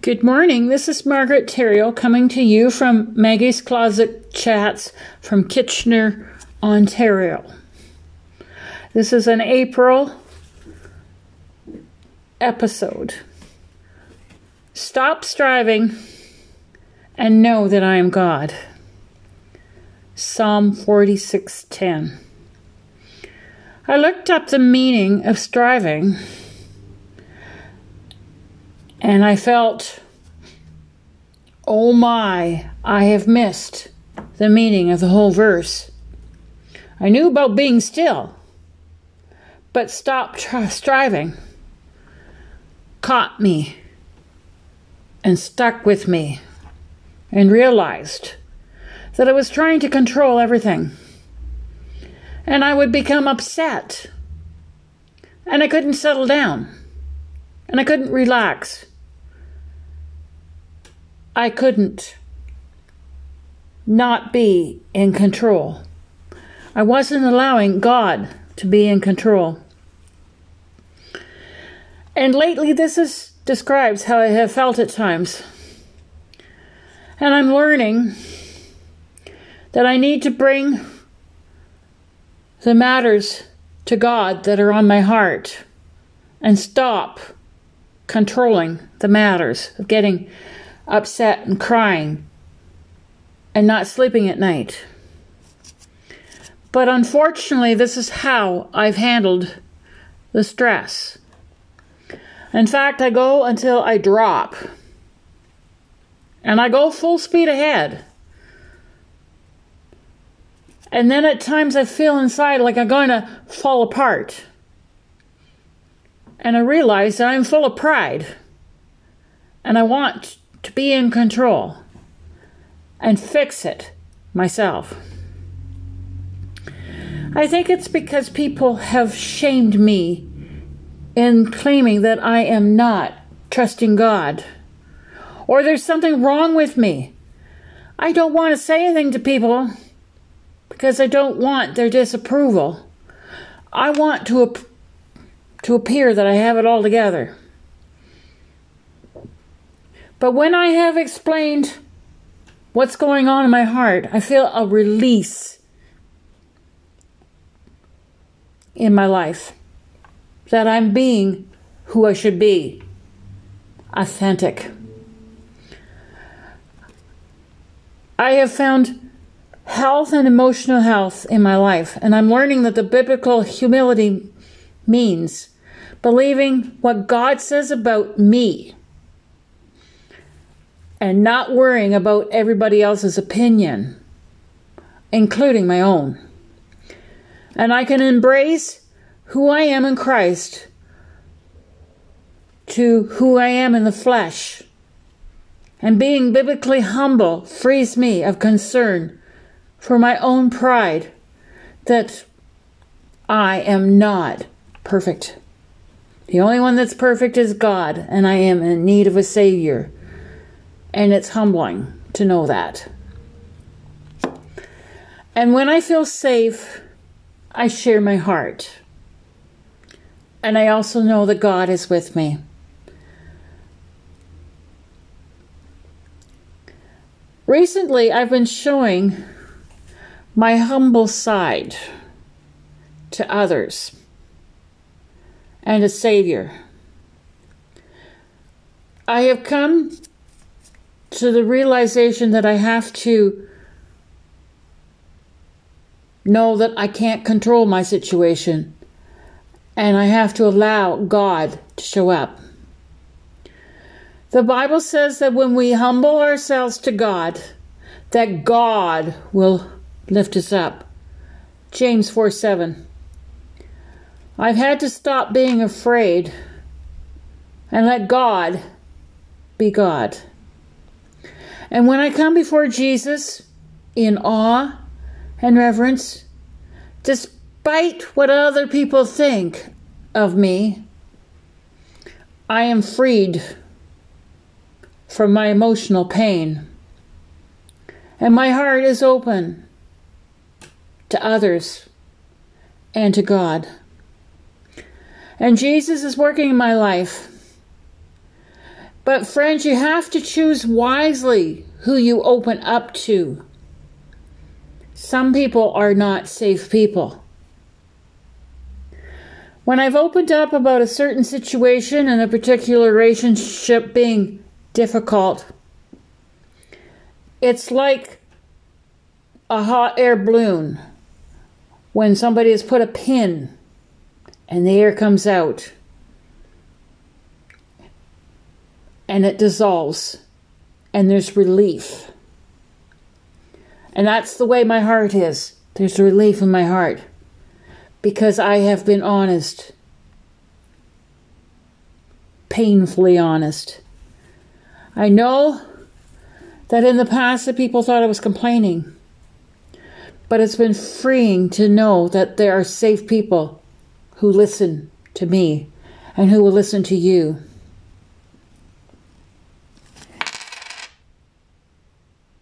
Good morning. This is Margaret Theriault coming to you from Maggie's Closet Chats from Kitchener, Ontario. This is an April episode. Stop striving and know that I am God. Psalm 46:10. I looked up the meaning of striving and I felt, oh my, I have missed the meaning of the whole verse. I knew about being still, but stop striving caught me and stuck with me and realized that I was trying to control everything. And I would become upset. And I couldn't settle down. And I couldn't relax. I couldn't not be in control. I wasn't allowing God to be in control. And lately, this is, describes how I have felt at times. And I'm learning that I need to bring the matters to God that are on my heart and stop controlling the matters of getting upset and crying and not sleeping at night. But unfortunately, this is how I've handled the stress. In fact, I go until I drop. And I go full speed ahead. And then at times I feel inside like I'm going to fall apart. And I realize that I'm full of pride. And I want to be in control and fix it myself. I think it's because people have shamed me in claiming that I am not trusting God or there's something wrong with me. I don't want to say anything to people because I don't want their disapproval. I want to ap- to appear that I have it all together. But when I have explained what's going on in my heart, I feel a release in my life. That I'm being who I should be. Authentic. I have found health and emotional health in my life, and I'm learning that the biblical humility means believing what God says about me and not worrying about everybody else's opinion, including my own. And I can embrace who I am in Christ to who I am in the flesh. And being biblically humble frees me of concern for my own pride that I am not perfect. The only one that's perfect is God, and I am in need of a Savior. And it's humbling to know that. And when I feel safe, I share my heart. And I also know that God is with me. Recently, I've been showing my humble side to others and a Savior. I have come to the realization that I have to know that I can't control my situation and I have to allow God to show up. The Bible says that when we humble ourselves to God, that God will lift us up. James 4 7. I've had to stop being afraid and let God be God. And when I come before Jesus in awe and reverence, despite what other people think of me, I am freed from my emotional pain. And my heart is open to others and to God. And Jesus is working in my life. But, friends, you have to choose wisely who you open up to. Some people are not safe people. When I've opened up about a certain situation and a particular relationship being difficult, it's like a hot air balloon when somebody has put a pin and the air comes out and it dissolves and there's relief. And that's the way my heart is. There's relief in my heart because I have been honest, painfully honest. I know that in the past the people thought I was complaining, but it's been freeing to know that there are safe people who listen to me and who will listen to you.